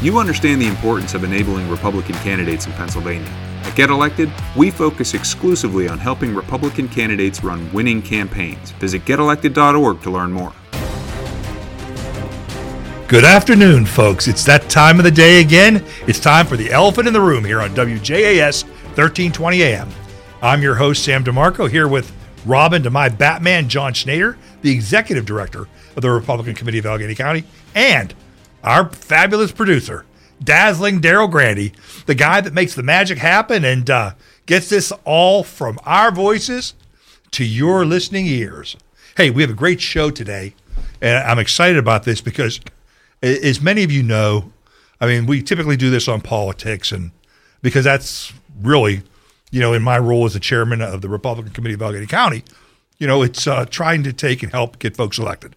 You understand the importance of enabling Republican candidates in Pennsylvania. At Get Elected, we focus exclusively on helping Republican candidates run winning campaigns. Visit getelected.org to learn more. Good afternoon, folks. It's that time of the day again. It's time for the elephant in the room here on WJAS 1320 AM. I'm your host, Sam DeMarco, here with Robin to my Batman, John Schneider, the executive director of the Republican Committee of Allegheny County, and our fabulous producer, dazzling Daryl Grandy, the guy that makes the magic happen and uh, gets this all from our voices to your listening ears. Hey, we have a great show today, and I'm excited about this because as many of you know, I mean, we typically do this on politics, and because that's really, you know, in my role as the chairman of the Republican Committee of Allegheny County, you know, it's uh, trying to take and help get folks elected.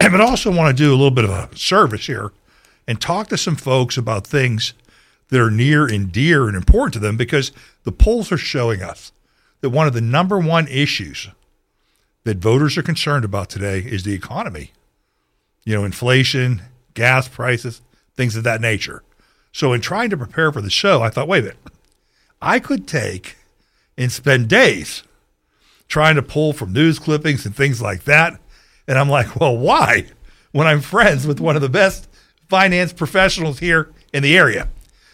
But also want to do a little bit of a service here and talk to some folks about things that are near and dear and important to them because the polls are showing us that one of the number one issues that voters are concerned about today is the economy. You know, inflation, gas prices, things of that nature. So, in trying to prepare for the show, I thought, wait a minute, I could take and spend days trying to pull from news clippings and things like that. And I'm like, well, why? When I'm friends with one of the best finance professionals here in the area.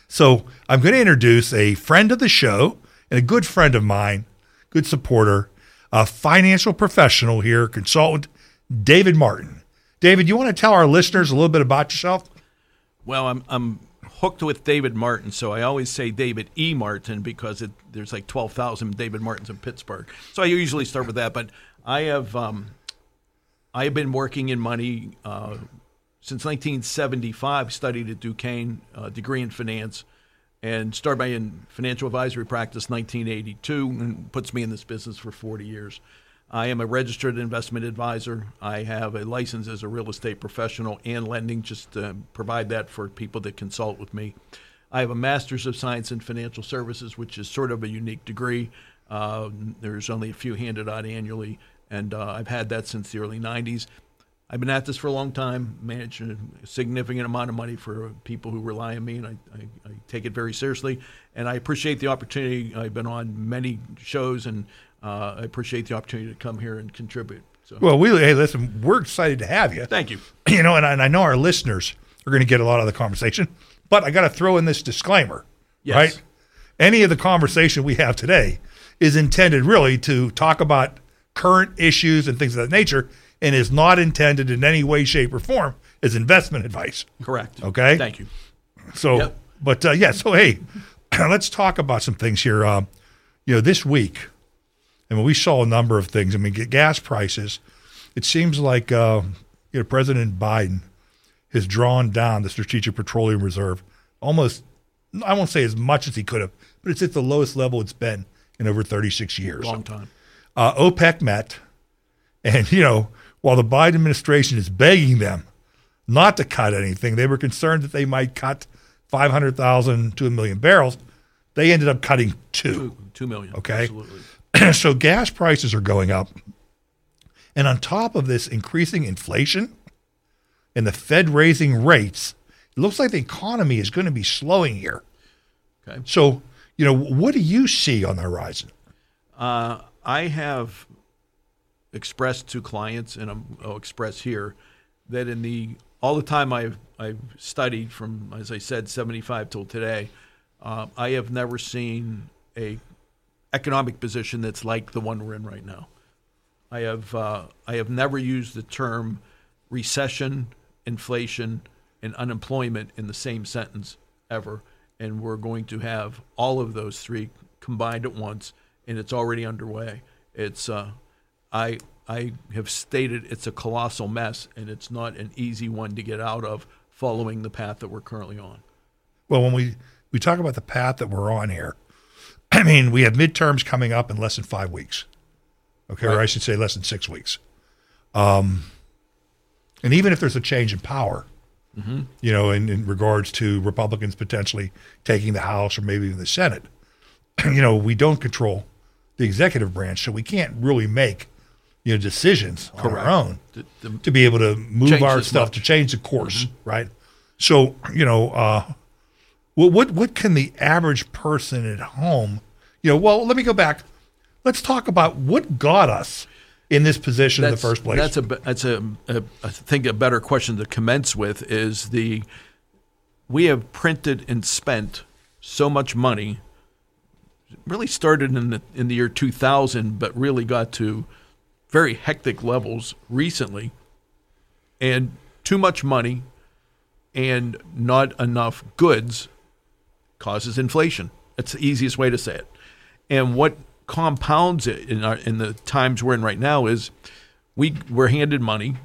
So, I'm going to introduce a friend of the show and a good friend of mine, good supporter, a financial professional here, consultant, David Martin. David, you want to tell our listeners a little bit about yourself? Well, I'm I'm hooked with David Martin, so I always say David E. Martin because it, there's like 12,000 David Martins in Pittsburgh. So I usually start with that. But I have um, I have been working in money uh, since 1975. Studied at Duquesne, uh, degree in finance, and started my in financial advisory practice 1982, and puts me in this business for 40 years. I am a registered investment advisor. I have a license as a real estate professional and lending, just to provide that for people that consult with me. I have a master's of science in financial services, which is sort of a unique degree. Uh, there's only a few handed out annually, and uh, I've had that since the early 90s. I've been at this for a long time, managed a significant amount of money for people who rely on me, and I, I, I take it very seriously. And I appreciate the opportunity. I've been on many shows and uh, I appreciate the opportunity to come here and contribute. So. Well, we hey, listen, we're excited to have you. Thank you. You know, and I, and I know our listeners are going to get a lot of the conversation, but I got to throw in this disclaimer, yes. right? Any of the conversation we have today is intended really to talk about current issues and things of that nature, and is not intended in any way, shape, or form as investment advice. Correct. Okay. Thank you. So, yep. but uh, yeah, so hey, let's talk about some things here. Uh, you know, this week and we saw a number of things. I mean, gas prices. It seems like uh, you know President Biden has drawn down the Strategic Petroleum Reserve almost. I won't say as much as he could have, but it's at the lowest level it's been in over 36 years. Long time. Uh, OPEC met, and you know, while the Biden administration is begging them not to cut anything, they were concerned that they might cut 500,000 to a million barrels. They ended up cutting two. Two, two million. Okay. Absolutely. so gas prices are going up. And on top of this increasing inflation and the Fed raising rates, it looks like the economy is going to be slowing here. Okay. So, you know, what do you see on the horizon? Uh, I have expressed to clients, and I'll express here, that in the all the time I've I've studied from, as I said, 75 till today, uh, I have never seen a economic position that's like the one we're in right now. I have uh, I have never used the term recession, inflation, and unemployment in the same sentence ever, and we're going to have all of those three combined at once, and it's already underway. It's uh, I I have stated it's a colossal mess, and it's not an easy one to get out of following the path that we're currently on. Well, when we we talk about the path that we're on here, I mean, we have midterms coming up in less than five weeks. Okay, right. or I should say less than six weeks. Um, and even if there's a change in power, mm-hmm. you know, in, in regards to Republicans potentially taking the House or maybe even the Senate, you know, we don't control the executive branch, so we can't really make you know decisions Correct. on our own to, to, to be able to move our stuff to change the course, mm-hmm. right? So you know, uh, what what what can the average person at home, you know? Well, let me go back. Let's talk about what got us in this position in the first place. That's a that's a, a I think a better question to commence with is the we have printed and spent so much money. Really started in the in the year 2000, but really got to very hectic levels recently, and too much money and not enough goods causes inflation. That's the easiest way to say it. And what compounds it in, our, in the times we're in right now is we we're handed money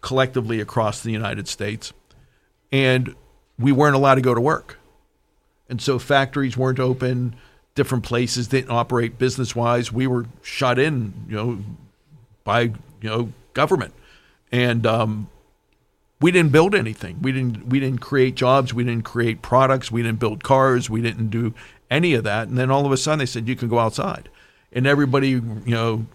collectively across the United States, and we weren't allowed to go to work, and so factories weren't open, different places didn't operate business wise. We were shut in, you know, by you know government, and um, we didn't build anything. We didn't we didn't create jobs. We didn't create products. We didn't build cars. We didn't do any of that. And then all of a sudden they said you can go outside and everybody, you know,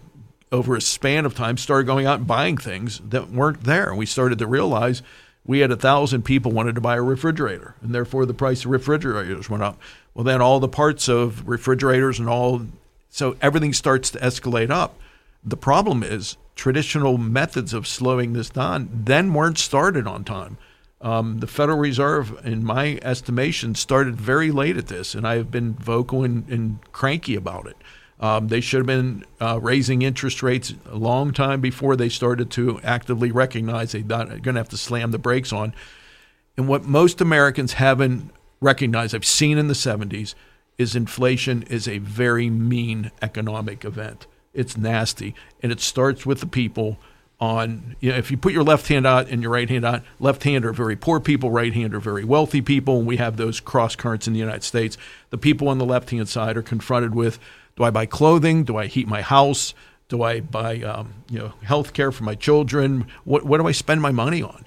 over a span of time started going out and buying things that weren't there. And we started to realize we had a thousand people wanted to buy a refrigerator, and therefore the price of refrigerators went up. Well, then all the parts of refrigerators and all, so everything starts to escalate up. The problem is traditional methods of slowing this down then weren't started on time. Um, the Federal Reserve, in my estimation, started very late at this, and I have been vocal and, and cranky about it. Um, they should have been uh, raising interest rates a long time before they started to actively recognize they're going to have to slam the brakes on. And what most Americans haven't recognized, I've seen in the 70s, is inflation is a very mean economic event. It's nasty, and it starts with the people. On you know, if you put your left hand out and your right hand out, left hand are very poor people, right hand are very wealthy people, and we have those cross currents in the United States. The people on the left hand side are confronted with do I buy clothing? Do I heat my house? Do I buy um, you know health care for my children? What what do I spend my money on?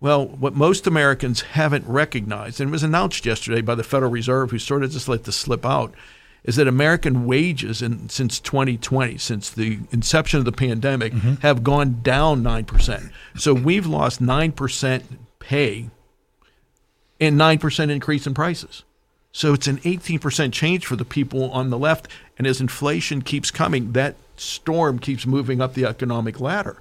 Well, what most Americans haven't recognized, and was announced yesterday by the Federal Reserve, who sort of just let this slip out, is that American wages in, since 2020, since the inception of the pandemic, mm-hmm. have gone down 9%. So we've lost 9% pay and 9% increase in prices. So it's an 18% change for the people on the left. And as inflation keeps coming, that storm keeps moving up the economic ladder.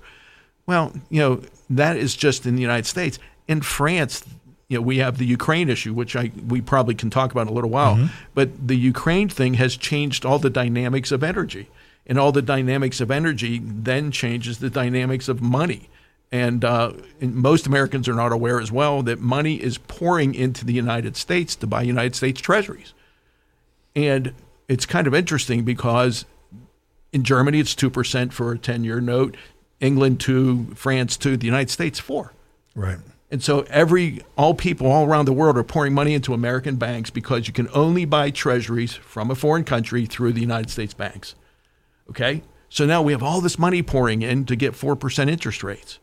Well, you know, that is just in the United States. In France, you know, we have the Ukraine issue, which I we probably can talk about in a little while. Mm-hmm. But the Ukraine thing has changed all the dynamics of energy. And all the dynamics of energy then changes the dynamics of money. And, uh, and, most Americans are not aware as well that money is pouring into the United States to buy United States treasuries. And it's kind of interesting because in Germany it's 2% for a 10 year note, England 2, France 2, the United States 4. Right. And so every all people all around the world are pouring money into American banks because you can only buy treasuries from a foreign country through the United States banks. Okay? So now we have all this money pouring in to get 4% interest rates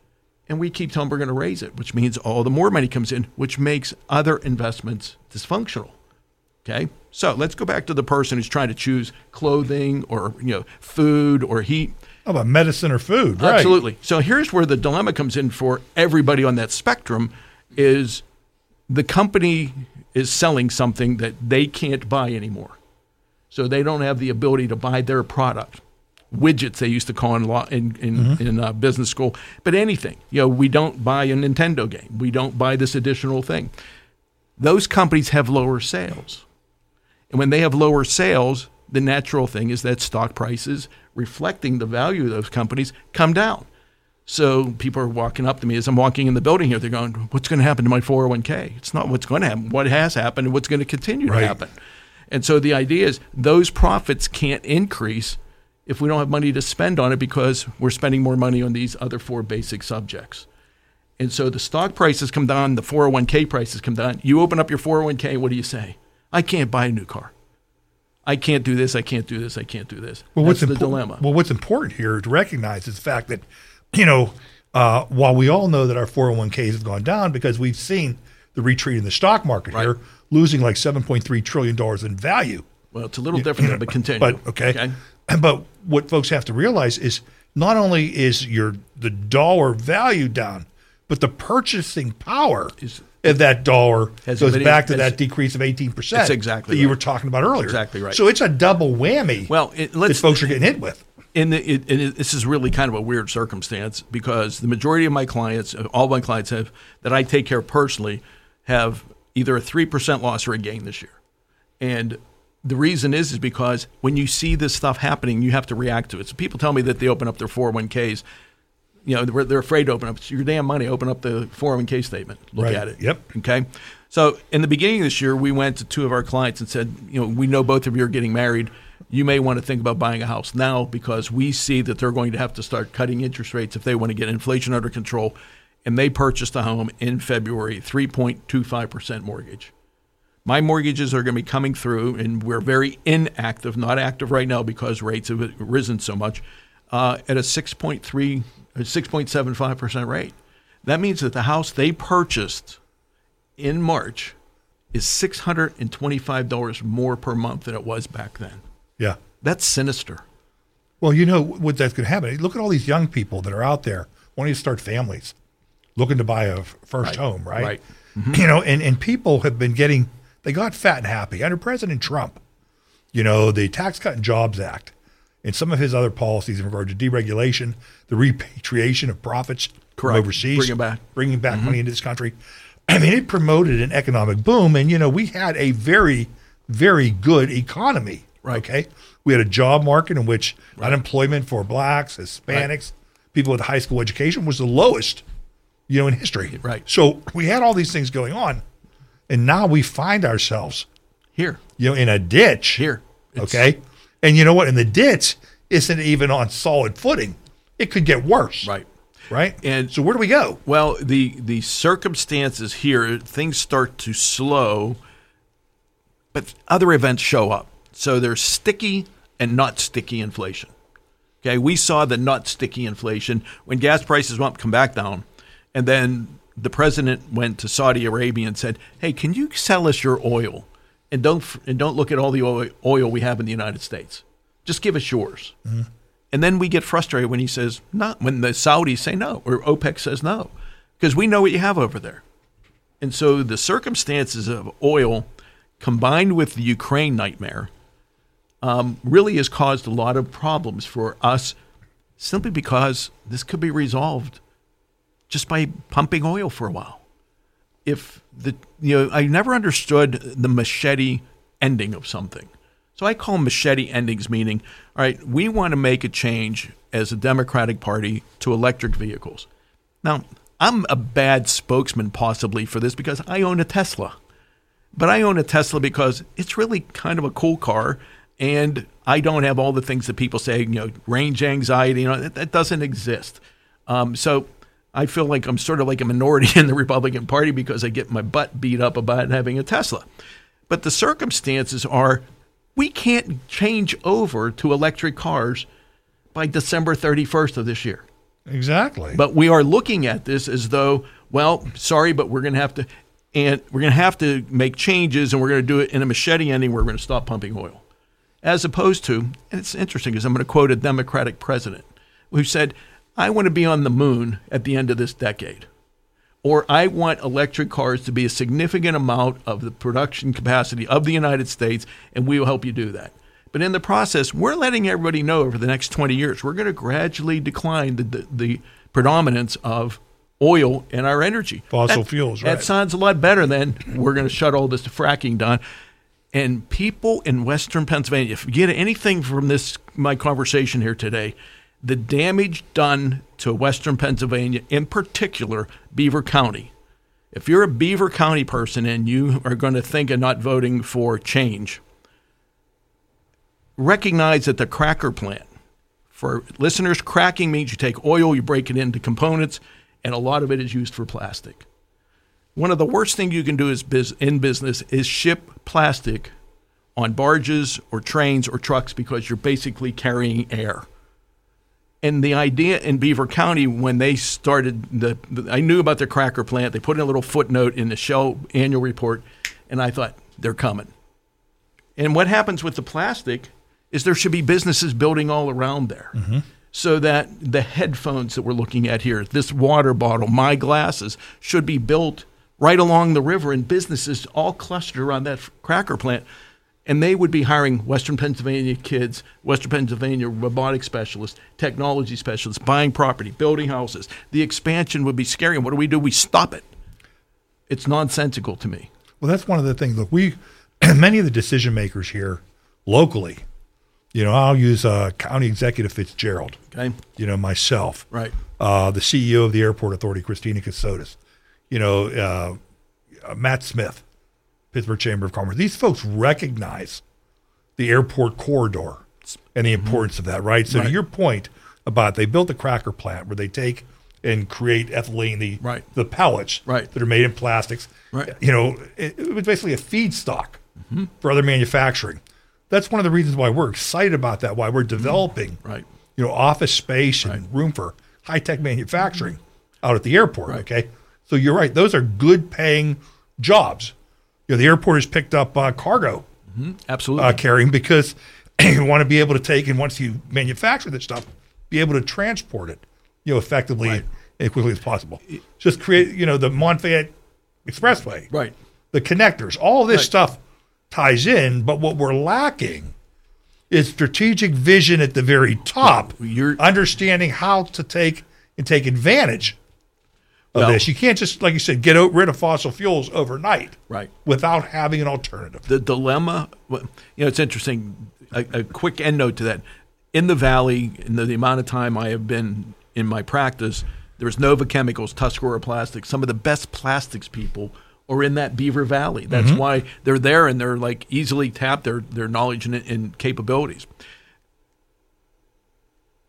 and we keep telling we're going to raise it, which means all the more money comes in, which makes other investments dysfunctional. Okay, so let's go back to the person who's trying to choose clothing or you know food or heat. How about medicine or food? Right. Absolutely. So here's where the dilemma comes in for everybody on that spectrum: is the company is selling something that they can't buy anymore, so they don't have the ability to buy their product widgets they used to call in law in in, mm-hmm. in uh, business school. But anything, you know, we don't buy a Nintendo game. We don't buy this additional thing. Those companies have lower sales, and when they have lower sales, the natural thing is that stock prices, reflecting the value of those companies, come down. So people are walking up to me as I'm walking in the building here. They're going, "What's going to happen to my 401k?" It's not what's going to happen. What has happened and what's going to continue right. to happen. And so the idea is those profits can't increase if we don't have money to spend on it because we're spending more money on these other four basic subjects. And so the stock prices come down, the 401k prices come down. You open up your 401k, what do you say? I can't buy a new car. I can't do this, I can't do this, I can't do this. Well, That's what's the dilemma. Well, what's important here to recognize is the fact that, you know, uh, while we all know that our 401ks have gone down because we've seen the retreat in the stock market right. here, losing like $7.3 trillion in value. Well, it's a little different, know, but continue. But okay. okay. But what folks have to realize is not only is your the dollar value down, but the purchasing power is if that dollar Has goes been- back to that decrease of 18% That's exactly that you right. were talking about earlier. Exactly right. So it's a double whammy Well, it, that folks are getting hit with. And, the, it, it, this is really kind of a weird circumstance because the majority of my clients, all my clients have that I take care of personally, have either a three percent loss or a gain this year, and the reason is is because when you see this stuff happening, you have to react to it. So people tell me that they open up their 401ks. You know, they're, they're afraid to open up. It's your damn money. Open up the 401k statement. Look Right. at it. Yep. Okay. So in the beginning of this year, we went to two of our clients and said, you know, we know both of you are getting married. You may want to think about buying a house now because we see that they're going to have to start cutting interest rates if they want to get inflation under control. And they purchased a home in February, 3.25% mortgage. My mortgages are going to be coming through, and we're very inactive, not active right now because rates have risen so much, uh, at a 6.3, a 6.75% rate. That means that the house they purchased in March is $625 more per month than it was back then. Yeah. That's sinister. Well, you know what that's going to happen. Look at all these young people that are out there wanting to start families, looking to buy a first Right. home, right? Right. Mm-hmm. Mm-hmm. You know, and, and people have been getting, they got fat and happy under President Trump. You know, the Tax Cut and Jobs Act and some of his other policies in regard to deregulation, the repatriation of profits from overseas, Bring it back. bringing back money mm-hmm. into this country. I mean, it promoted an economic boom, and you know, we had a very, very good economy. Right. Okay, we had a job market in which unemployment for blacks, Hispanics, people with high school education was the lowest, you know, in history. Right. So we had all these things going on, and now we find ourselves, Here, you know, in a ditch. here. It's- Okay, and you know what? And the ditch isn't even on solid footing. It could get worse. Right. Right. And- so where do we go? Well, the the circumstances here, things start to slow, but other events show up. So there's sticky and not sticky inflation. Okay, we saw the not sticky inflation when gas prices went come back down, and then the president went to Saudi Arabia and said, "Hey, can you sell us your oil, and don't and don't look at all the oil, we have in the United States. Just give us yours." And then we get frustrated when he says not when the Saudis say no or OPEC says no because we know what you have over there. And so the circumstances of oil combined with the Ukraine nightmare um, really has caused a lot of problems for us simply because this could be resolved just by pumping oil for a while. If the you know, I never understood the machete ending of something. So I call machete endings meaning, all right, we want to make a change as a Democratic Party to electric vehicles. Now, I'm a bad spokesman possibly for this because I own a Tesla. But I own a Tesla because it's really kind of a cool car and I don't have all the things that people say, you know, range anxiety, you know, that, that doesn't exist. Um, so I feel like I'm sort of like a minority in the Republican Party because I get my butt beat up about having a Tesla. But the circumstances are we can't change over to electric cars by December 31st of this year. Exactly. But we are looking at this as though, well, sorry, but we're going to have to, and we're going to have to make changes, and we're going to do it in a machete ending. We're going to stop pumping oil, as opposed to, and it's interesting because I'm going to quote a Democratic president who said, "I want to be on the moon at the end of this decade." Or I want electric cars to be a significant amount of the production capacity of the United States, and we will help you do that. But in the process, we're letting everybody know over the next 20 years, we're going to gradually decline the, the, the predominance of oil in our energy. Fossil That- fuels, That sounds a lot better than we're going to shut all this fracking down. And people in Western Pennsylvania, if you get anything from this, my conversation here today, the damage done to Western Pennsylvania, in particular Beaver County. If you're a Beaver County person and you are going to think of not voting for change, recognize that the cracker plant, for listeners, cracking means you take oil, you break it into components, and a lot of it is used for plastic. One of the worst things you can do is biz- in business is ship plastic on barges or trains or trucks because you're basically carrying air. And the idea in Beaver County when they started the, the I knew about the cracker plant. They put in a little footnote in the Shell annual report, and I thought they're coming. And what happens with the plastic is there should be businesses building all around there. Mm-hmm. So that the headphones that we're looking at here, this water bottle, my glasses, should be built right along the river and businesses all clustered around that cracker plant. And they would be hiring Western Pennsylvania kids, Western Pennsylvania robotic specialists, technology specialists, buying property, building houses. The expansion would be scary. And what do we do? We stop it. It's nonsensical to me. Well, that's one of the things. Look, we many of the decision makers here locally. You know, I'll use uh, County Executive Fitzgerald. Okay. You know, myself. Right. Uh, the CEO of the Airport Authority, Christina Cassotis. You know, uh, uh, Matt Smith, Pittsburgh Chamber of Commerce. These folks recognize the airport corridor and the importance of that, right? So, Right. to your point about they built the cracker plant where they take and create ethylene, the Right. the pellets Right. that are made in plastics. Right. You know, it, it was basically a feedstock for other manufacturing. That's one of the reasons why we're excited about that. Why we're developing, Right. you know, office space and room for high tech manufacturing out at the airport. Right. Okay, so you're right; those are good paying jobs. You know, the airport has picked up uh, cargo Absolutely. uh, carrying because you want to be able to take and once you manufacture this stuff, be able to transport it, you know, effectively Right. and quickly as possible. Just create, you know, the Mon-Fayette Expressway, right. the connectors, all this Right. stuff ties in. But what we're lacking is strategic vision at the very top, You're- understanding how to take and take advantage of Well- this. You can't just, like you said, get out- rid of fossil fuels overnight, Right. without having an alternative. the dilemma you know it's interesting. A, a quick end note to that. In the valley in the, the amount of time i have been in my practice there's nova chemicals tuscarora plastics some of the best plastics people are in that beaver valley. That's mm-hmm. why they're there and they're like easily tapped their, their knowledge and, and capabilities.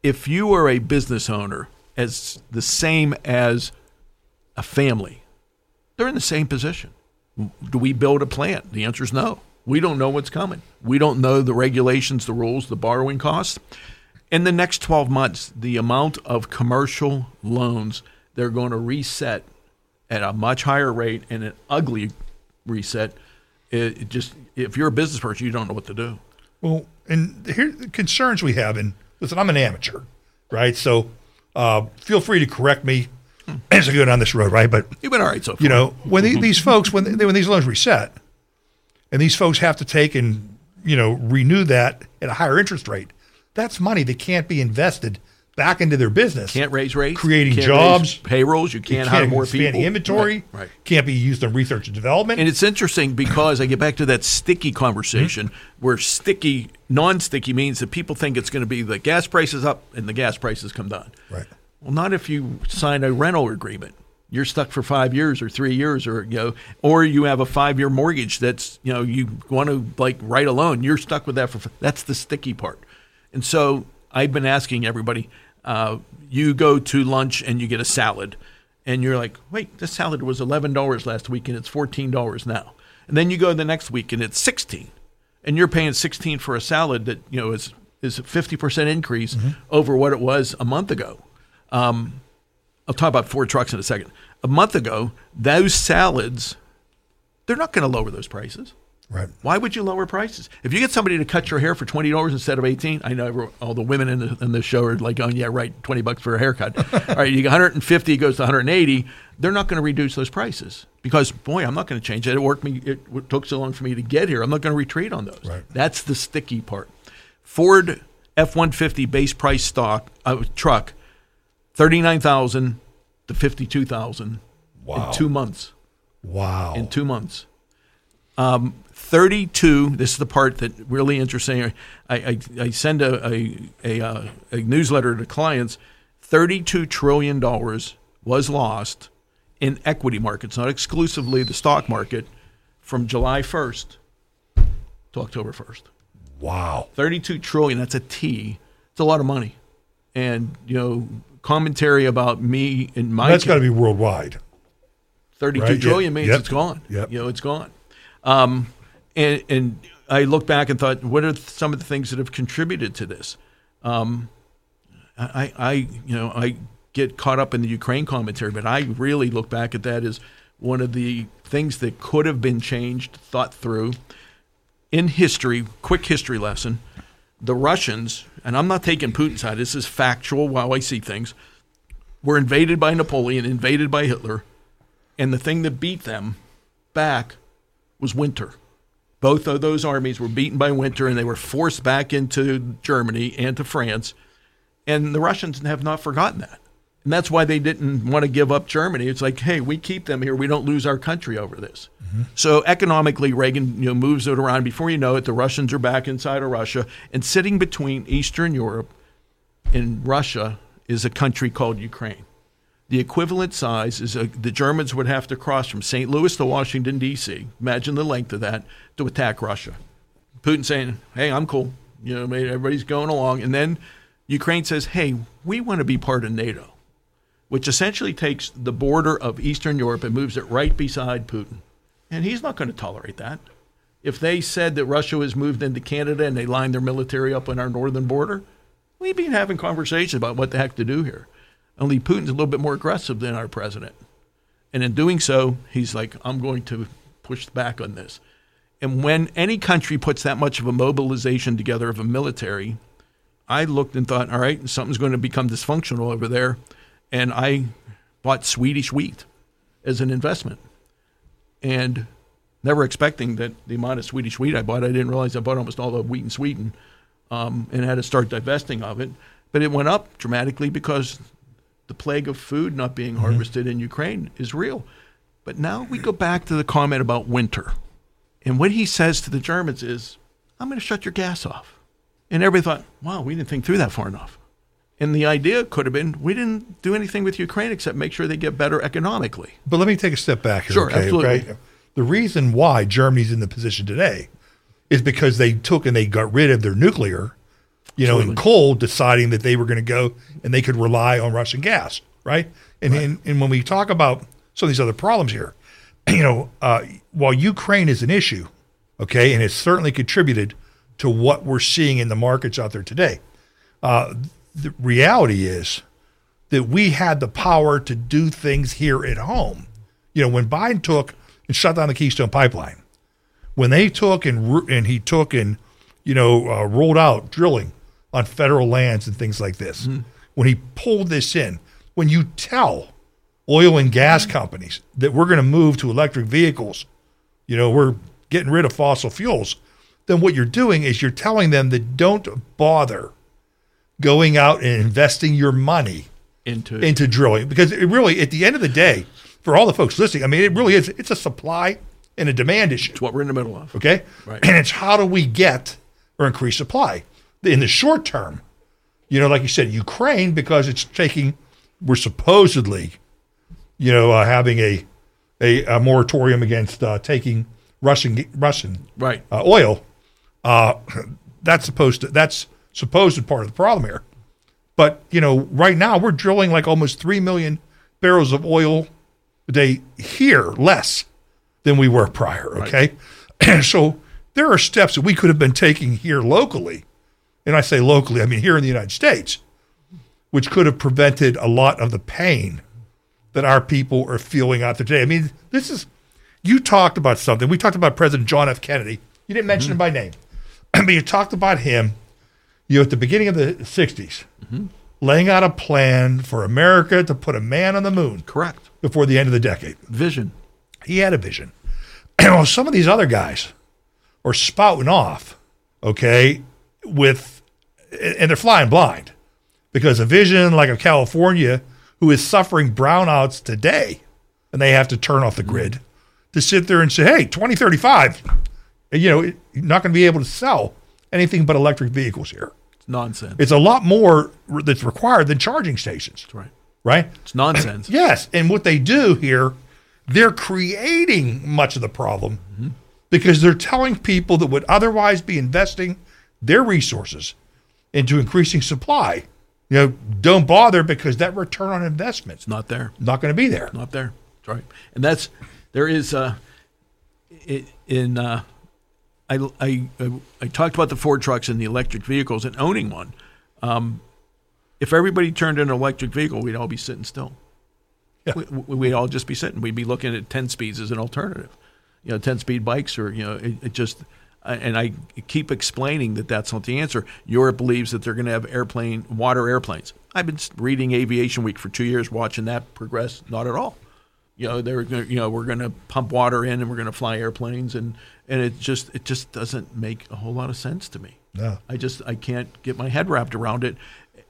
If you are a business owner as the same as a family they're in the same position. Do we build a plant? The answer is no. We don't know what's coming. We don't know the regulations, the rules, the borrowing costs. In the next 12 months, the amount of commercial loans they're going to reset at a much higher rate and an ugly reset. It, just if you're a business person, you don't know what to do. Well, and here the concerns we have, and listen, I'm an amateur, right? So uh, feel free to correct me as I go down this road, right? But You've been all right so far. you know, when the, these folks, when they, when these loans reset, and these folks have to take and you know renew that at a higher interest rate, that's money that can't be invested back into their business. can't raise rates, creating can't jobs, payrolls. You You can't, hire more expand people. inventory. Right, right. Can't be used on research and development. And it's interesting because I get back to that sticky conversation Mm-hmm. where sticky, non sticky means that people think it's going to be the gas prices up and the gas prices come down. right. Well, not if you sign a rental agreement. You're stuck for five years or three years, or you know, or you have a five year mortgage that's you know you want to like write a loan. You're stuck with that for that's the sticky part. And so I've been asking everybody. Uh, you go to lunch and you get a salad, and you're like, wait, this salad was eleven dollars last week and it's fourteen dollars now. And then you go the next week and it's sixteen, and you're paying sixteen for a salad that you know is is a fifty percent increase over what it was a month ago. Um, I'll talk about Ford trucks in a second. A month ago, those salads, they're not going to lower those prices. Right. Why would you lower prices? If you get somebody to cut your hair for twenty dollars instead of eighteen, I know all the women in the, in the show are like, "Oh yeah, right, twenty bucks for a haircut." all right, you get one hundred and fifty goes to one hundred and eighty. They're not going to reduce those prices because, boy, I'm not going to change it. It worked me. It took so long for me to get here. I'm not going to retreat on those. Right. That's the sticky part. Ford F one fifty base price stock uh, truck, thirty nine thousand to fifty two thousand Wow. in two months Wow. in two months. Um, 32, this is the part that really interesting. I, I, I send a, a, a, uh, a newsletter to clients. $32 trillion was lost in equity markets, not exclusively the stock market, from July 1st to October 1st. wow. 32 trillion, that's a T. It's a lot of money. And, you know, commentary about me and my That's got to be worldwide. Thirty-two Right, trillion means yep, it's gone. yep. You know, it's gone. Um, and and I look back and thought, what are some of the things that have contributed to this? Um, I, I, you know, I get caught up in the Ukraine commentary, but I really look back at that as one of the things that could have been changed, thought through. In history, quick history lesson: the Russians, and I'm not taking Putin's side. This is factual. How I see things, were invaded by Napoleon, invaded by Hitler And the thing that beat them back was winter. Both of those armies were beaten by winter and they were forced back into Germany and to France. And the Russians have not forgotten that. And that's why they didn't want to give up Germany. It's like, hey, we keep them here. We don't lose our country over this. Mm-hmm. So economically, Reagan you know, moves it around. Before you know it, the Russians are back inside of Russia. And sitting between Eastern Europe and Russia is a country called Ukraine. The equivalent size is a, the Germans would have to cross from St. Louis to Washington, D.C. Imagine the length of that to attack Russia. Putin saying, hey, I'm cool. You know, everybody's going along. And then Ukraine says, hey, we want to be part of NATO, which essentially takes the border of Eastern Europe and moves it right beside Putin. And he's not going to tolerate that. If they said that Russia has moved into Canada and they lined their military up on our northern border, we'd be having conversations about what the heck to do here. Only Putin's a little bit more aggressive than our president. And in doing so, he's like, I'm going to push back on this. And when any country puts that much of a mobilization together of a military, I looked and thought, all right, something's going to become dysfunctional over there. And I bought Swedish wheat as an investment. And never expecting that the amount of Swedish wheat I bought, I didn't realize I bought almost all the wheat in Sweden um, and had to start divesting of it. But it went up dramatically because the plague of food not being mm-hmm. harvested in Ukraine is real. But now we go back to the comment about winter. And what he says to the Germans is, I'm going to shut your gas off. And everybody thought, wow, we didn't think through that far enough. And the idea could have been, we didn't do anything with Ukraine except make sure they get better economically. But let me take a step back here. Sure, okay, absolutely. Okay? The reason why Germany's in the position today is because they took and they got rid of their nuclear, you know, and coal, deciding that they were going to go and they could rely on Russian gas, right? And, Right. and and when we talk about some of these other problems here, you know, uh, while Ukraine is an issue, okay, and it's certainly contributed to what we're seeing in the markets out there today. Uh, the reality is that we had the power to do things here at home. You know, when Biden took and shut down the Keystone Pipeline, when they took and and he took and you know uh, rolled out drilling on federal lands and things like this, when he pulled this in, when you tell oil and gas companies that we're going to move to electric vehicles, you know, we're getting rid of fossil fuels, then what you're doing is you're telling them that don't bother going out and investing your money Into into drilling because it really, at the end of the day, for all the folks listening, I mean, it really is. It's a supply and a demand issue. it's what we're in the middle of. Okay, Right. and it's how do we get or increase supply in the short term? You know, like you said, Ukraine because it's taking. We're supposedly, you know, uh, having a, a a moratorium against uh, taking Russian Russian Right. uh, oil. Uh, that's supposed to that's supposed part of the problem here. But you know, right now we're drilling like almost three million barrels of oil a day here, less than we were prior. Okay, so there are steps that we could have been taking here locally, and I say locally, I mean here in the United States, which could have prevented a lot of the pain that our people are feeling out there today. I mean, this is you talked about something. We talked about President John F. Kennedy. You didn't mention mm-hmm. him by name, but you talked about him. You know, at the beginning of the '60s, mm-hmm. laying out a plan for America to put a man on the moon Correct. before the end of the decade. Vision. He had a vision. And while some of these other guys are spouting off, okay, with and they're flying blind because a vision like of California, who is suffering brownouts today, and they have to turn off the mm-hmm. grid to sit there and say, "Hey, 2035, you know, you're not going to be able to sell anything but electric vehicles here." It's nonsense. It's a lot more that's required than charging stations, That's right. right? It's nonsense. Yes, and what they do here, they're creating much of the problem because they're telling people that would otherwise be investing their resources into increasing supply, you know, don't bother because that return on investment's not there. not going to be there. Not there. That's right. And that's there is uh, in uh, I, I I talked about the Ford trucks and the electric vehicles and owning one. Um, if everybody turned in an electric vehicle, we'd all be sitting still. Yeah. We, we'd all just be sitting. We'd be looking at ten speeds as an alternative. You know, ten speed bikes or you know, it, it just. And I keep explaining that that's not the answer. Europe believes that they're going to have airplane, water airplanes. I've been reading Aviation Week for two years, watching that progress. Not at all You know, they're gonna, you know we're going to pump water in and we're going to fly airplanes, and and it just it just doesn't make a whole lot of sense to me. No. I just I can't get my head wrapped around it,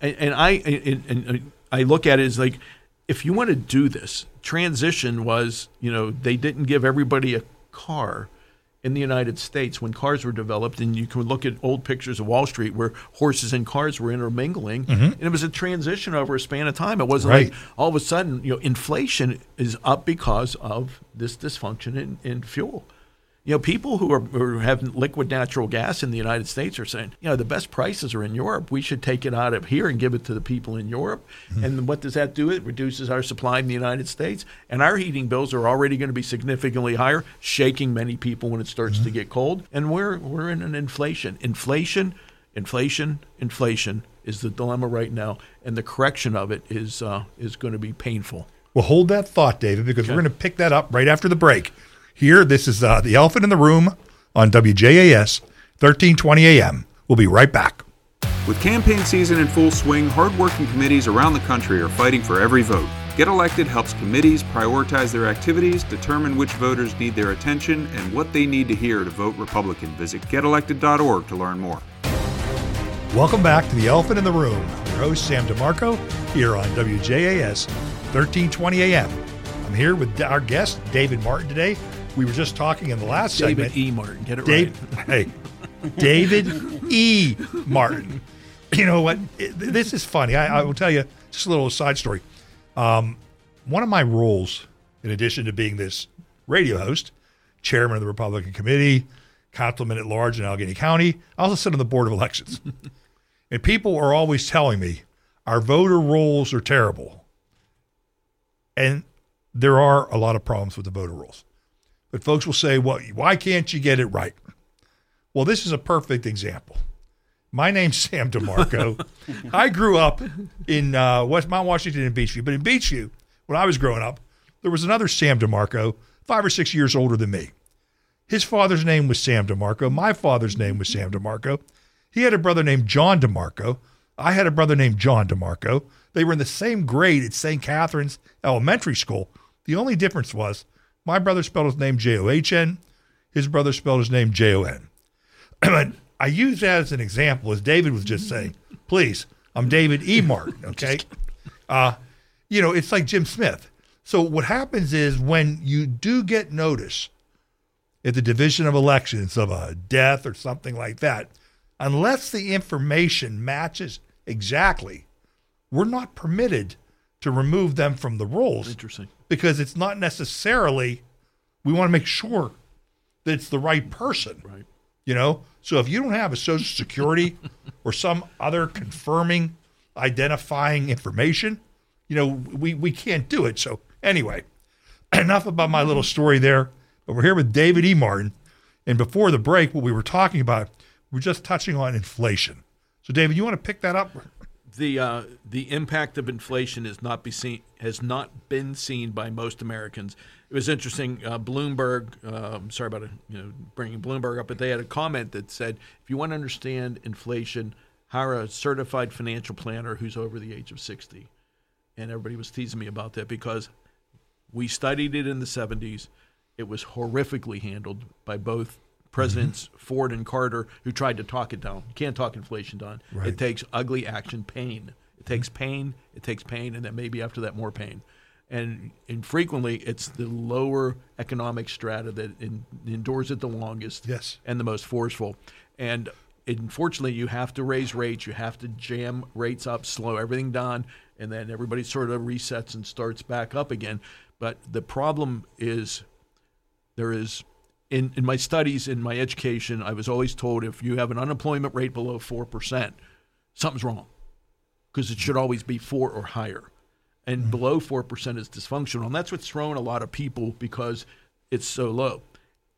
and, and I and, and I look at it as like if you want to do this transition was you know they didn't give everybody a car in the United States when cars were developed, and you can look at old pictures of Wall Street where horses and cars were intermingling, mm-hmm. and it was a transition over a span of time. It wasn't Right. like all of a sudden, you know, inflation is up because of this dysfunction in, in fuel. You know, people who are who have liquid natural gas in the United States are saying, you know, the best prices are in Europe. We should take it out of here and give it to the people in Europe. And what does that do? It reduces our supply in the United States, and our heating bills are already going to be significantly higher, shaking many people when it starts to get cold. And we're we're in an inflation, inflation, inflation, inflation is the dilemma right now, and the correction of it is uh, is going to be painful. Well, hold that thought, David, because we're going to pick that up right after the break. Here, this is uh, the Elephant in the Room on WJAS, 1320 AM. We'll be right back. With campaign season in full swing, hardworking committees around the country are fighting for every vote. Get Elected helps committees prioritize their activities, determine which voters need their attention, and what they need to hear to vote Republican. Visit getelected.org to learn more. Welcome back to the Elephant in the Room. I'm your host, Sam DeMarco, here on WJAS, 1320 AM. I'm here with our guest, David Martin, today. We were just talking in the last David segment. David E. Martin, get it Dave, right. hey, David E. Martin. You know what? It- this is funny. I, I will tell you just a little side story. Um, one of my roles, in addition to being this radio host, chairman of the Republican Committee, councilman at large in Allegheny County, I also sit on the board of elections. and people are always telling me our voter rolls are terrible. And there are a lot of problems with the voter rolls. But folks will say, well, why can't you get it right? Well, this is a perfect example. My name's Sam DeMarco. I grew up in uh, West Mount Washington and Beechview, but in Beechview, when I was growing up, there was another Sam DeMarco, five or six years older than me. His father's name was Sam DeMarco. My father's name was Sam DeMarco. He had a brother named John DeMarco. I had a brother named John DeMarco. They were in the same grade at St. Catherine's Elementary School. The only difference was my brother spelled his name J O H N. His brother spelled his name J O N. But I use that as an example, as David was just saying. Please, I'm David E. Martin, okay? Uh, you know, it's like Jim Smith. So what happens is when you do get notice at the division of elections of a death or something like that, unless the information matches exactly, we're not permitted to remove them from the rolls Interesting. Because it's not necessarily we want to make sure that it's the right person Right. you know? So if you don't have a social security or some other confirming identifying information you know we we can't do it. So anyway enough about my little story there. But we're here with david e. Martin. And before the break what we were talking about we're just touching on inflation. So david you want to pick that up the uh, the impact of inflation has not be seen has not been seen by most Americans. It was interesting. Uh, Bloomberg, uh, sorry about it, you know bringing Bloomberg up, but they had a comment that said, if you want to understand inflation, hire a certified financial planner who's over the age of 60. And everybody was teasing me about that because we studied it in the 70s. It was horrifically handled by both Presidents Ford and Carter, who tried to talk it down. You can't talk inflation down. Right. It takes ugly action, pain. It takes pain, it takes pain, and then maybe after that, more pain. And, and frequently, it's the lower economic strata that in, endures it the longest Yes. and the most forceful. And unfortunately, you have to raise rates. You have to jam rates up, slow everything down, and then everybody sort of resets and starts back up again. But the problem is there is in, in my studies, in my education, I was always told if you have an unemployment rate below 4%, something's wrong because it should always be 4 or higher. And below 4% is dysfunctional. And that's what's thrown a lot of people because it's so low.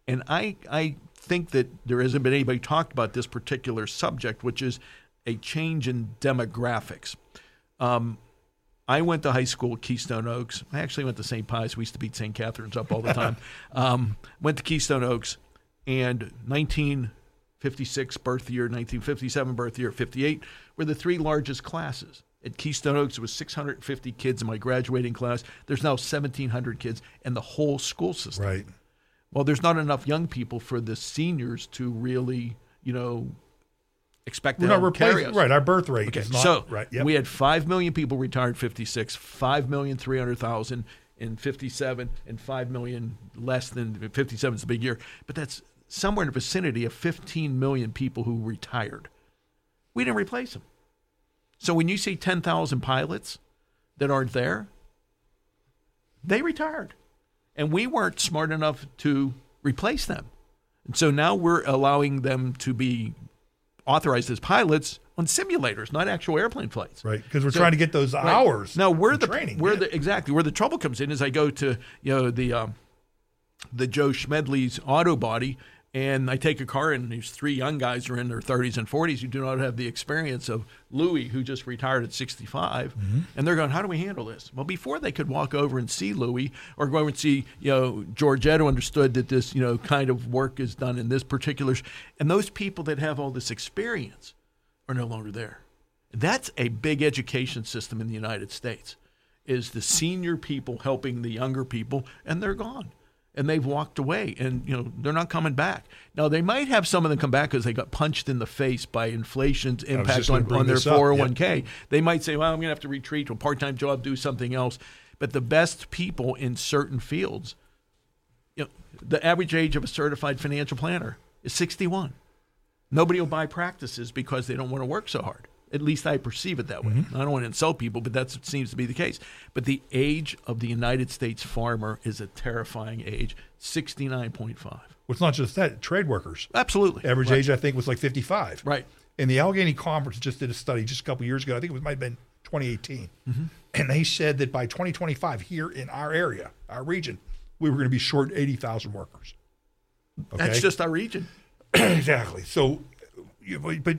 And I, I think that there hasn't been anybody talked about this particular subject, which is a change in demographics. Um, I went to high school at Keystone Oaks. I actually went to St. Pius. We used to beat St. Catherine's up all the time. um, went to Keystone Oaks, and 1956 birth year, 1957 birth year, 58 were the three largest classes. At Keystone Oaks, it was 650 kids in my graduating class. There's now 1,700 kids and the whole school system. Right. Well, there's not enough young people for the seniors to really, you know, expect We're not replacing us. right. Our birth rate Okay, is not so right. Yep. we had five million people retired 56, five million three hundred thousand in 57, and five million less than 57 is a big year. But that's somewhere in the vicinity of 15 million people who retired. We didn't replace them. So when you see 10,000 pilots that aren't there, they retired, and we weren't smart enough to replace them. And so now we're allowing them to be authorized as pilots on simulators, not actual airplane flights. right because we're So- trying to get those Right. hours. Now where the training. where yeah. the exactly where the trouble comes in is I go to you know the um, the Joe Schmedley's auto body and I take a car and these three young guys are in their 30s and 40s who do not have the experience of Louis who just retired at 65 Mm-hmm. and they're going how do we handle this well before they could walk over and see Louis or go over and see you know Georgette who understood that this you know kind of work is done in this particular sh- and those people that have all this experience are no longer there that's a big education system in the United States. Is the senior people helping the younger people, and they're gone, and they've walked away, and you know they're not coming back. Now they might have some of them come back because they got punched in the face by inflation's impact on, on their four hundred one k. They might say, "Well, I'm going to have to retreat to a part time job, do something else." But the best people in certain fields, you know, the average age of a certified financial planner is 61. Nobody will buy practices because they don't want to work so hard. At least I perceive it that way. Mm-hmm. I don't want to insult people, but that seems to be the case. But the age of the United States farmer is a terrifying age 69.5. Well, it's not just that. Trade workers. Absolutely. Average Right. age, I think, was like 55. Right. And the Allegheny Conference just did a study just a couple years ago. I think it was, might have been 2018. Mm-hmm. And they said that by 2025, here in our area, our region, we were going to be short 80,000 workers. Okay? That's just our region. exactly. So, but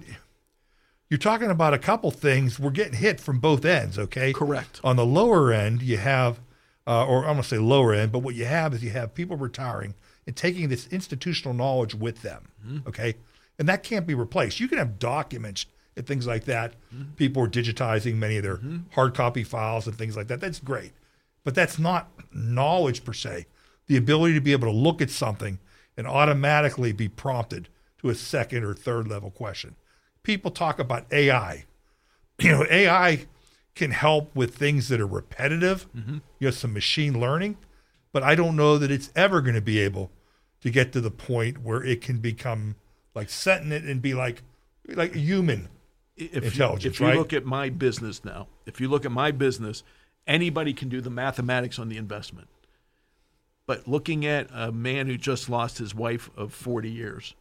you're talking about a couple things. We're getting hit from both ends. Okay. Correct. On the lower end, you have, uh, or I'm going to say lower end, but what you have is you have people retiring and taking this institutional knowledge with them. Mm-hmm. Okay. And that can't be replaced. You can have documents and things like that. Mm-hmm. People are digitizing many of their mm-hmm. hard copy files and things like that. That's great. But that's not knowledge per se. The ability to be able to look at something and automatically be prompted to a second or third level question. People talk about AI. You know, AI can help with things that are repetitive, mm-hmm. you know, some machine learning, but I don't know that it's ever going to be able to get to the point where it can become like sentient and be like like human. if intelligence, You, if you right? look at my business now, if you look at my business, anybody can do the mathematics on the investment. But looking at a man who just lost his wife of 40 years,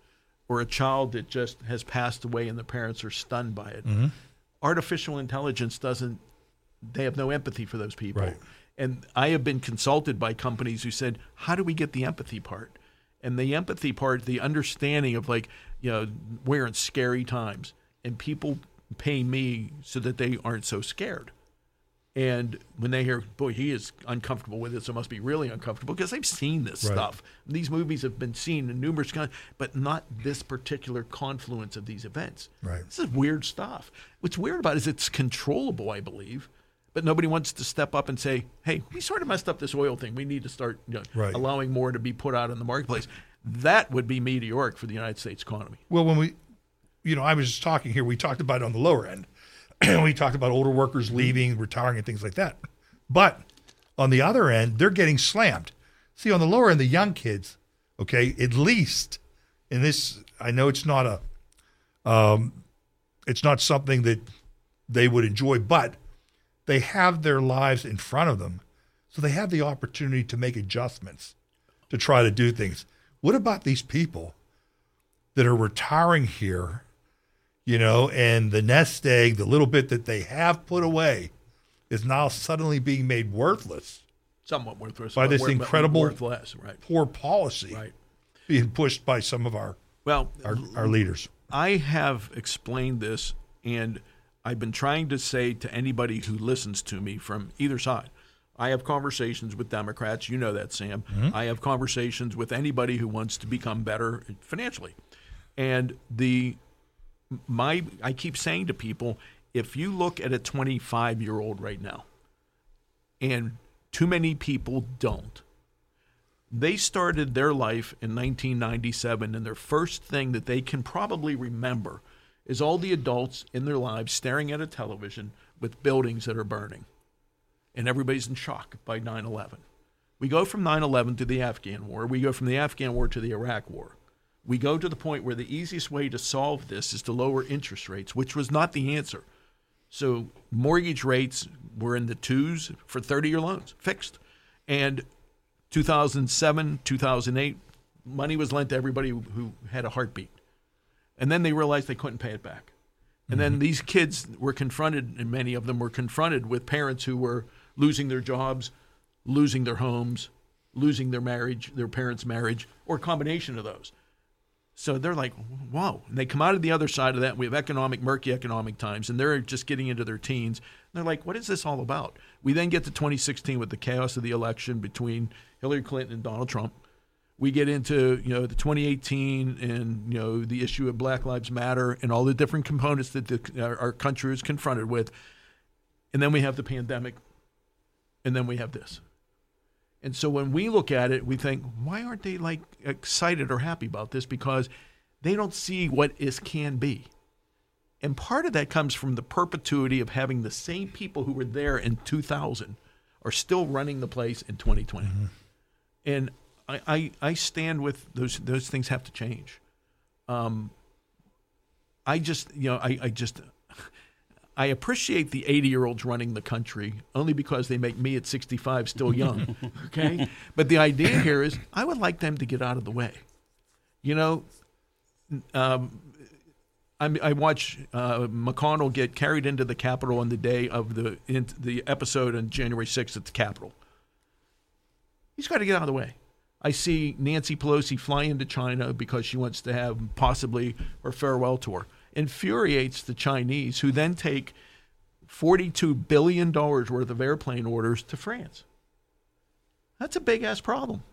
or a child that just has passed away and the parents are stunned by it, Mm-hmm. artificial intelligence doesn't, they have no empathy for those people. Right. And I have been consulted by companies who said, how do we get the empathy part? And the empathy part, the understanding of like, you know, we're in scary times and people pay me so that they aren't so scared. And when they hear, boy, he is uncomfortable with it, so it must be really uncomfortable because they've seen this Right. stuff. These movies have been seen in numerous kinds, but not this particular confluence of these events. Right. This is weird stuff. What's weird about it is it's controllable, I believe, but nobody wants to step up and say, hey, we sort of messed up this oil thing. We need to start you know, Right. allowing more to be put out in the marketplace. That would be meteoric for the United States economy. Well, when we, you know, I was just talking here, we talked about it on the lower end. we talked about older workers leaving, retiring, and things like that. But on the other end, they're getting slammed. See, on the lower end, the young kids, okay, at least, in this, I know it's not a, um, it's not something that they would enjoy, but they have their lives in front of them. So they have the opportunity to make adjustments to try to do things. What about these people that are retiring here, you know, and the nest egg, the little bit that they have put away, is now suddenly being made worthless. Somewhat worthless. By this worth- incredible- Worth less, right. Poor policy Right. being pushed by some of our, Well, our, our leaders. I have explained this, and I've been trying to say to anybody who listens to me from either side. I have conversations with Democrats. You know that, Sam. Mm-hmm. I have conversations with anybody who wants to become better financially. And the my I keep saying to people, if you look at a 25 year old right now, and too many people don't, they started their life in 1997, and their first thing that they can probably remember is all the adults in their lives staring at a television with buildings that are burning. And everybody's in shock by 9 11. We go from 9 11 to the Afghan war. We go from the Afghan war to the Iraq war. We go to the point where the easiest way to solve this is to lower interest rates, which was not the answer. So mortgage rates were in the twos for 30 year loans, fixed. And 2007, 2008, money was lent to everybody who had a heartbeat. And then they realized they couldn't pay it back. And then mm-hmm. these kids were confronted, and many of them were confronted with parents who were losing their jobs, losing their homes, losing their marriage, their parents' marriage, or a combination of those. So they're like, whoa. And they come out of the other side of that. We have economic, murky economic times, and they're just getting into their teens. They're like, what is this all about? We then get to 2016 with the chaos of the election between Hillary Clinton and Donald Trump. We get into you know the 2018 and you know the issue of Black Lives Matter and all the different components that the, our, our country is confronted with, and then we have the pandemic, and then we have this. And so when we look at it, we think, why aren't they like excited or happy about this? Because they don't see what is can be. And part of that comes from the perpetuity of having the same people who were there in 2000 are still running the place in 2020. And I, I, I stand with those those things have to change. Um, I just you know I, I just I appreciate the 80 year olds running the country only because they make me at 65 still young. okay, but the idea here is I would like them to get out of the way. You know, um, I, I watch uh, McConnell get carried into the Capitol on the day of the in, the episode on January 6th at the Capitol. He's got to get out of the way. I see Nancy Pelosi fly into China because she wants to have possibly her farewell tour. Infuriates the Chinese, who then take $42 billion worth of airplane orders to France. That's a big ass problem.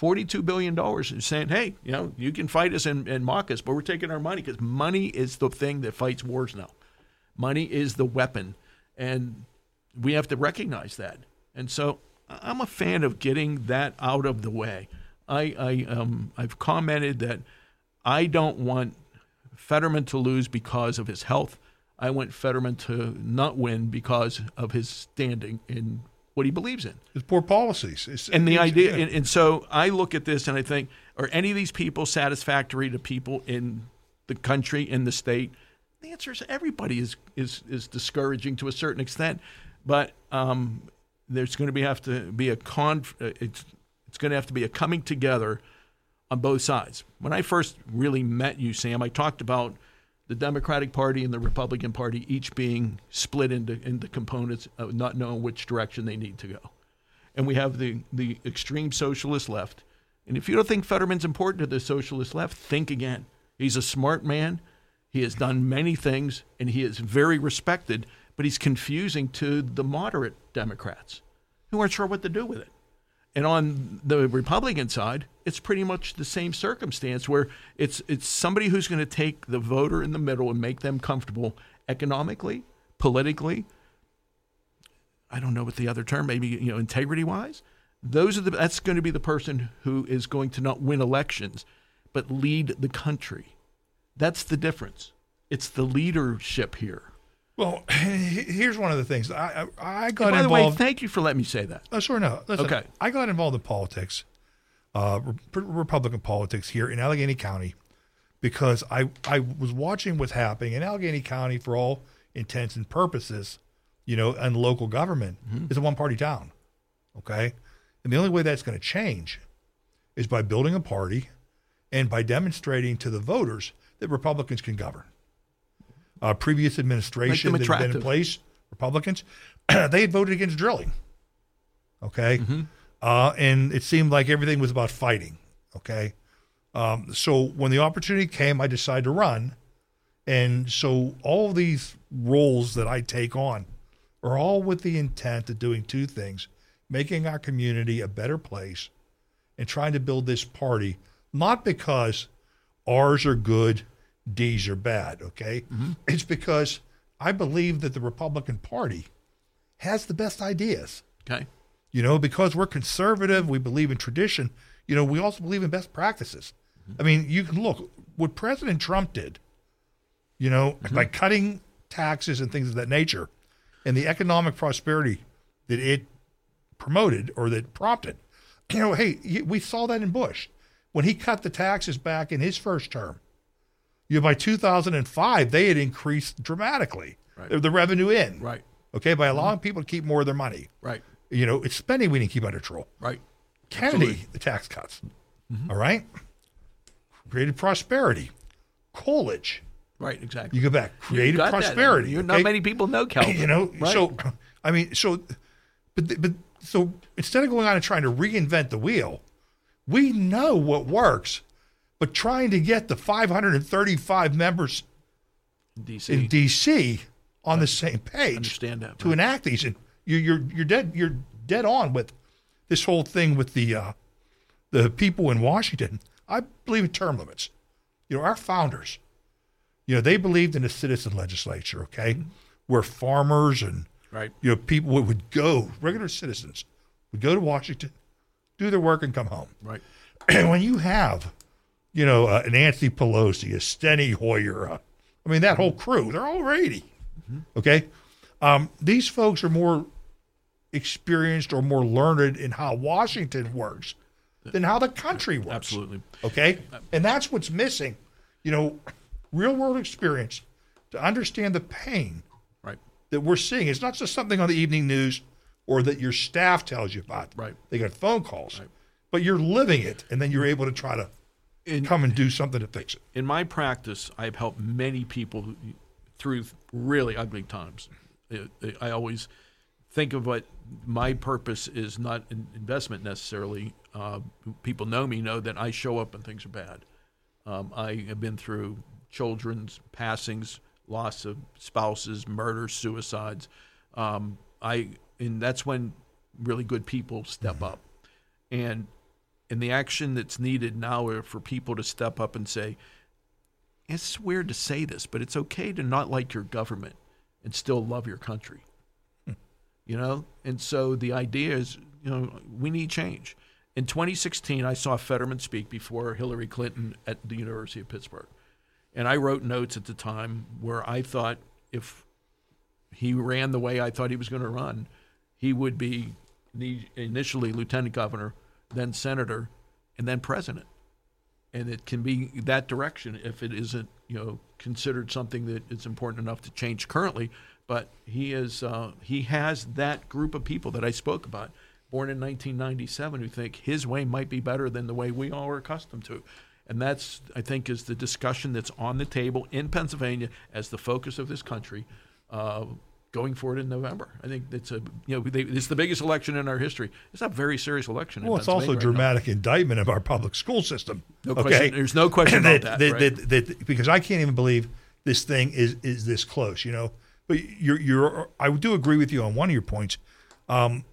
$42 billion and saying, hey, you know, you can fight us and, and mock us, but we're taking our money because money is the thing that fights wars now. Money is the weapon. And we have to recognize that. And so I'm a fan of getting that out of the way. I, I um, I've commented that I don't want Fetterman to lose because of his health. I want Fetterman to not win because of his standing in what he believes in. His poor policies. It's, And the idea, yeah. and, and so I look at this and I think, are any of these people satisfactory to people in the country, in the state? The answer is everybody is is is discouraging to a certain extent, but um, there's going to be have to be a con. uh, It's it's going to have to be a coming together on both sides. When I first really met you, Sam, I talked about the Democratic Party and the Republican Party each being split into into components of not knowing which direction they need to go and we have the the extreme socialist left. And if you don't think Fetterman's important to the socialist left, think again. He's a smart man. He has done many things, and he is very respected. But he's confusing to the moderate Democrats, who aren't sure what to do with it. And on the Republican side, it's pretty much the same circumstance where it's it's somebody who's going to take the voter in the middle and make them comfortable economically, politically, I don't know what the other term, maybe you know, integrity wise. Those are the that's going to be the person who is going to not win elections, but lead the country. That's the difference. It's the leadership here. Well, here's one of the things. I I, I got And by the way, involved. thank you for letting me say that. Oh, sure, no. Listen, Okay. I got involved in politics, uh, Re- Republican politics here in Allegheny County, because I I was watching what's happening in Allegheny County for all intents and purposes, you know, and local government is a one party town, okay, and the only way that's going to change is by building a party and by demonstrating to the voters that Republicans can govern. Uh, previous administration that had been in place, Republicans, they had voted against drilling. Okay, uh, and it seemed like everything was about fighting. Okay, um, so when the opportunity came, I decided to run, and so all of these roles that I take on are all with the intent of doing two things: making our community a better place, and trying to build this party not because ours are good, D's are bad. Okay, mm-hmm. it's because I believe that the Republican Party has the best ideas. Okay. You know, because we're conservative, we believe in tradition. You know, we also believe in best practices. Mm-hmm. I mean, you can look what President Trump did. You know, mm-hmm. by cutting taxes and things of that nature, and the economic prosperity that it promoted or that prompted. You know, hey, we saw that in Bush when he cut the taxes back in his first term. You know, by 2005, they had increased dramatically Right. the- revenue in. Right. Okay, by allowing people to keep more of their money. Right. You know, it's spending we didn't keep under control. Right. Kennedy, Absolutely. the tax cuts. Mm-hmm. All right, created prosperity. Coolidge, Right. Exactly. you go back, created prosperity. You, okay? Not many people know Calvin. you know Right. so i mean so but but so instead of going on and trying to reinvent the wheel we know what works but trying to get the 535 members DC. in dc on the same page that, to right. enact these and you, you're you're dead you're dead on with this whole thing with the uh, the people in washington i believe in term limits you know our founders you know they believed in a citizen legislature okay where farmers and Right. you know, people would go, regular citizens would go to Washington, do their work, and come home. Right. And when you have, you know, uh, an Nancy Pelosi, a Steny Hoyer, uh, I mean, that whole crew, they're all 80. Okay. Um, these folks are more experienced or more learned in how Washington works than how the country works. Absolutely. Okay. And that's what's missing, you know, real world experience to understand the pain Right. that we're seeing. It's not just something on the evening news or that your staff tells you about. Right. They got phone calls, but you're living it, and then you're able to try to In- come and do something to fix it. in my practice, I've helped many people who- through really ugly times. I- always think of what my purpose is not in investment necessarily. Uh, people know me know that I show up when things are bad. Um, I have been through children's passings, loss of spouses, murders, suicides. Um, I and that's when really good people step up, and and the action that's needed now are for people to step up and say, it's weird to say this, but it's okay to not like your government and still love your country. Hmm. You know? And so the idea is, you know, we need change. In 2016, I saw Fetterman speak before Hillary Clinton at the University of Pittsburgh. And I wrote notes at the time where I thought if he ran the way I thought he was going to run, he would be initially lieutenant governor, then senator, and then president. And it can be that direction if it isn't you know considered something that is important enough to change currently. But he is uh, he has that group of people that I spoke about born in 1997 who think his way might be better than the way we all are accustomed to. And that's I think is the discussion that's on the table in Pennsylvania as the focus of this country uh, going for it in November I think it's a you know they, it's the biggest election in our history it's a very serious election Well, it's also a right now. dramatic indictment of our public school system. No okay? question- there's no question about that, that, right? that- that- because I can't even believe this thing is is this close. You know, but you're you're. I do agree with you on one of your points. Um,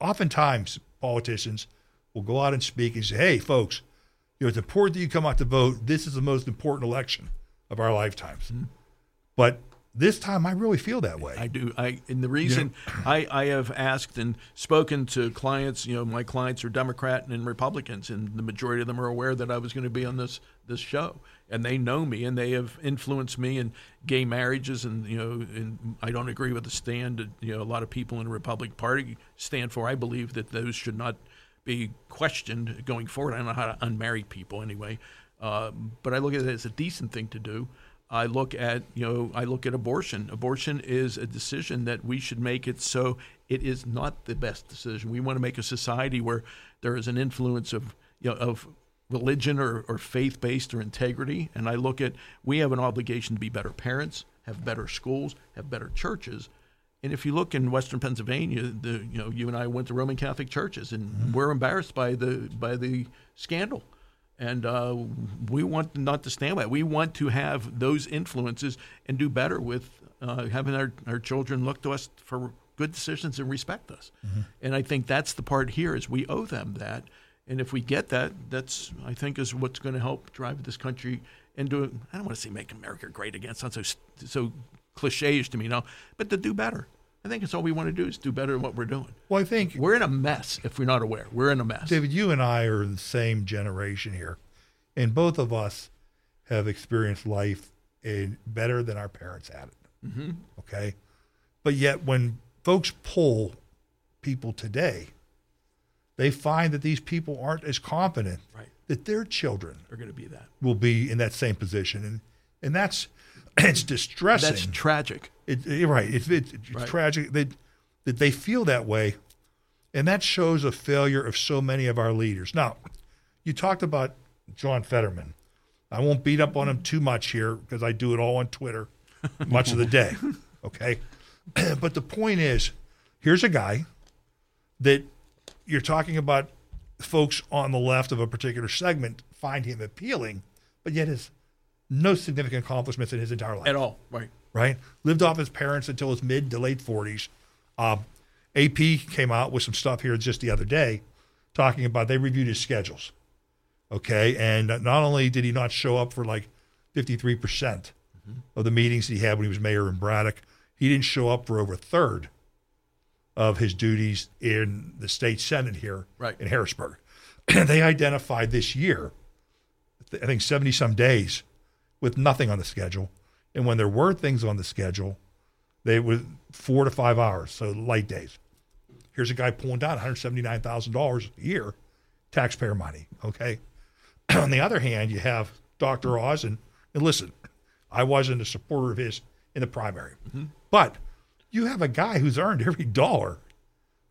oftentimes, politicians will go out and speak and say, "Hey, folks, you know, it's important that you come out to vote. This is the most important election of our lifetimes." But this time, I really feel that way. I do. I and the reason I, I have asked and spoken to clients, you know, my clients are Democrat and Republicans, and the majority of them are aware that I was going to be on this this show, and they know me, and they have influenced me in gay marriages, and you know, and I don't agree with the stand that you know a lot of people in the Republican Party stand for. I believe that those should not be questioned going forward. I don't know how to unmarry people anyway, uh, but I look at it as a decent thing to do. I look at you know I look at abortion. Abortion is a decision that we should make it so it is not the best decision. We want to make a society where there is an influence of you know of religion or, or faith based or integrity. And I look at we have an obligation to be better parents, have better schools, have better churches. And if you look in Western Pennsylvania, the you know you and I went to Roman Catholic churches, and mm-hmm. we're embarrassed by the by the scandal and uh, we want not to stand by. We want to have those influences and do better with uh, having our, our children look to us for good decisions and respect us. And I think that's the part here is we owe them that. And if we get that, that's I think is what's going to help drive this country into I don't want to say make America great again. It sounds so so cliches to me now, but to do better. I think it's all we want to do is do better than what we're doing. Well, I think We're in a mess if we're not aware. We're in a mess. David, you and I are the same generation here, and both of us have experienced life in better than our parents had it. Mm-hmm. Okay, but yet when folks pull people today, they find that these people aren't as confident Right. that their children They're going to be that. will be in that same position, and and that's it's distressing. That's tragic. It, you're right. It's, it's, it's Right. tragic that that they feel that way, and that shows a failure of so many of our leaders. Now, you talked about John Fetterman. I won't beat up on him too much here because I do it all on Twitter much of the day. Okay, but the point is, here's a guy that you're talking about. Folks on the left of a particular segment find him appealing, but yet has no significant accomplishments in his entire life At all. Right. right? Lived off his parents until his mid to late 40s. Um, AP came out with some stuff here just the other day talking about they reviewed his schedules. Okay. And not only did he not show up for like 53% of the meetings he had when he was mayor in Braddock, he didn't show up for over a third of his duties in the state senate here Right. in Harrisburg. they identified this year, I think 70 some days with nothing on the schedule. And when there were things on the schedule, they were four to five hours, so light days. Here's a guy pulling down $179,000 a year, taxpayer money. Okay. on the other hand, you have Dr. Oz, and, and listen, I wasn't a supporter of his in the primary, mm-hmm. but you have a guy who's earned every dollar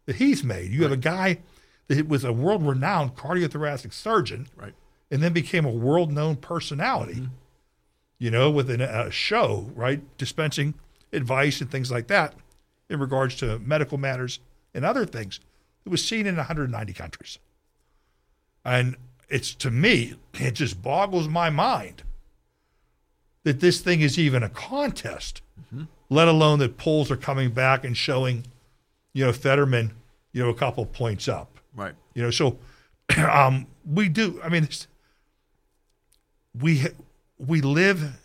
that he's made. You have a guy that was a world renowned cardiothoracic surgeon Right. and then became a world known personality, mm-hmm. You know, with an, a show, right? Dispensing advice and things like that in regards to medical matters and other things. It was seen in 190 countries. And it's to me, it just boggles my mind that this thing is even a contest, let alone that polls are coming back and showing, you know, Fetterman, you know, a couple points up. Right. You know, so um, we do. I mean, we we live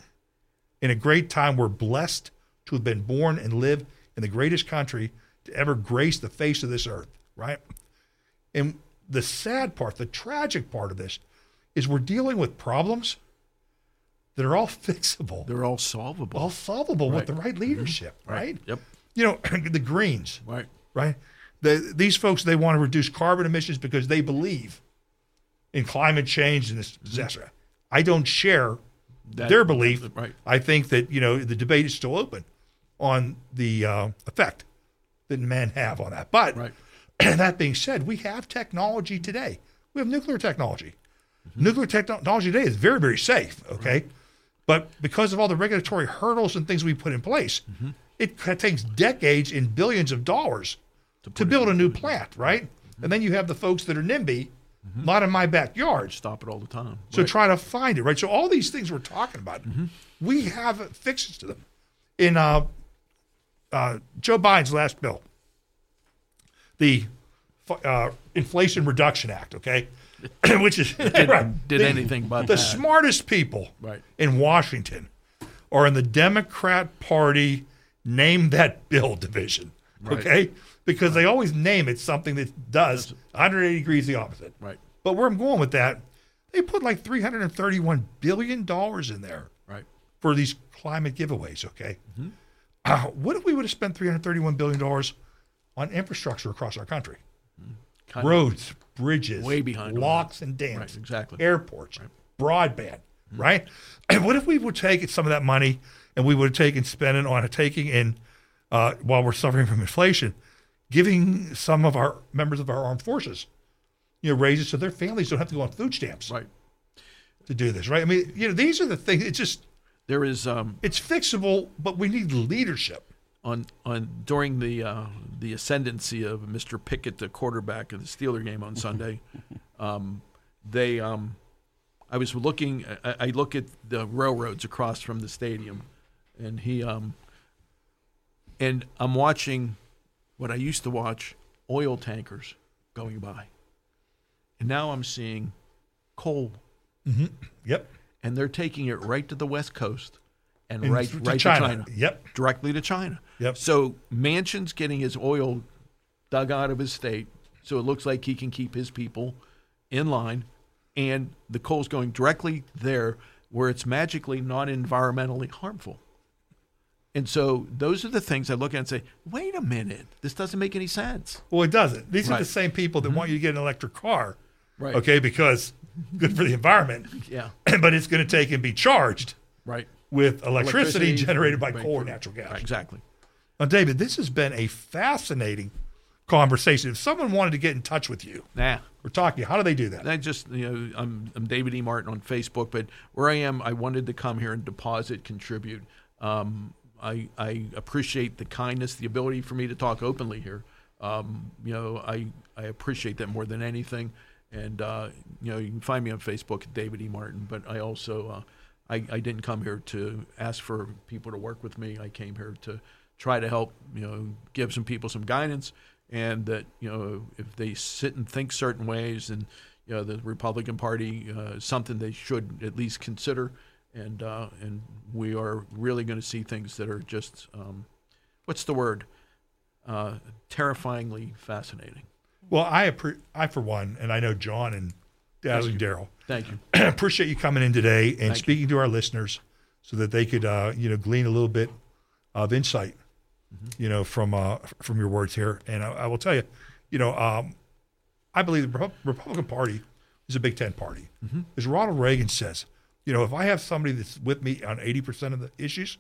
in a great time. We're blessed to have been born and live in the greatest country to ever grace the face of this earth, right? And the sad part, the tragic part of this, is we're dealing with problems that are all fixable, They're all solvable. all solvable with the right mm-hmm. leadership, right? Yep. You know, the Greens, Right. right? The, these folks they want to reduce carbon emissions because they believe in climate change and this mm-hmm. disaster. I don't share That- their belief. Right. I think that you know the debate is still open on the uh, effect that men have on that. But Right. that being said, we have technology today. We have nuclear technology. Nuclear technology today is very, very safe. Okay, but because of all the regulatory hurdles and things we put in place, it takes decades and billions of dollars to, build a new plant, right? And then you have the folks that are NIMBY, not in my backyard. Stop it all the time. So Right. try to find it, right? So all these things we're talking about, we have fixes to them. In uh, uh, Joe Biden's last bill, the uh, Inflation Reduction Act, okay, which is right. did The- anything but the that. smartest people Right. in Washington are in the Democrat Party name that bill division, Right. okay, because they always name it something that does 180 degrees the opposite. Right. But where I'm going with that, they put like 331 billion dollars in there Right. for these climate giveaways. Okay, Mm-hmm. uh, what if we would have spent 331 billion dollars on infrastructure across our country? Of- Roads, bridges, Way behind locks and dams, Right, exactly. airports, broadband, right? And what if we would take some of that money and we would have taken spending on taking in uh, while we're suffering from inflation, giving some of our members of our armed forces, you know, raises so their families don't have to go on food stamps Right. to do this, right? I mean, you know, these are the things. It's just There is um, it's fixable, but we need leadership. on on during the uh, the ascendancy of Mr. Pickett, the quarterback of the Steeler game on Sunday. um, they um, I was looking. I, I look at the railroads across from the stadium, and he um, and I'm watching what I used to watch oil tankers going by, and now I'm seeing coal mm-hmm. Yep. and they're taking it right to the west coast and And right to right China. to China. Yep. Directly to China. Yep. So Manchin's getting his oil dug out of his state, so it looks like he can keep his people in line, and the coal's going directly there where it's magically not environmentally harmful. And so those are the things I look at and say, wait a minute, this doesn't make any sense. Well, it doesn't. These are the same people that want you to get an electric car. Right. Okay, because good for the environment, Yeah. but it's going to take and be charged Right. with electricity, Electricity, generated by coal or natural gas. Right, exactly. Now, David, this has been a fascinating conversation. If someone wanted to get in touch with you Nah. we're talking, how do they do that? I just, you know, I'm, I'm David E. Martin on Facebook, but where I am, I wanted to come here and deposit, contribute. Um, I, I appreciate the kindness, the ability for me to talk openly here. Um, you know, I, I appreciate that more than anything. And, uh, you know, you can find me on Facebook at David E. Martin, but I also, uh, I, I didn't come here to ask for people to work with me. I came here to try to help, you know, give some people some guidance and that, you know, if they sit and think certain ways and, you know, the Republican Party uh, something they should at least consider. And, uh, and we are really going to see things that are just, um, what's the word? Uh, terrifyingly fascinating. Well, I, appre- I for one, and I know John and Dazzling Daryl, Thank you. appreciate you coming in today and Thank you. speaking to our listeners so that they could, uh, you know, glean a little bit of insight, Mm-hmm. you know, from uh, from your words here. And I, I will tell you, you know, um, I believe the Republican Party is a Big Tent party. Mm-hmm. As Ronald Reagan says, you know, if I have somebody that's with me on eighty percent of the issues,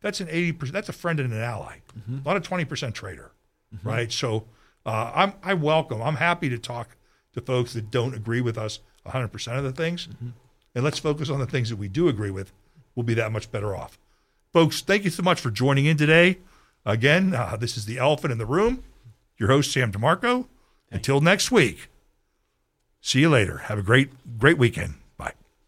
that's an eighty percent. That's a friend and an ally, not a twenty percent traitor, right? So uh, I'm I welcome. I'm happy to talk to folks that don't agree with us hundred percent of the things, and let's focus on the things that we do agree with. We'll be that much better off, folks. Thank you so much for joining in today. Again, uh, this is the elephant in the room. Your host Sam DeMarco. Until next week. See you later. Have a great great weekend.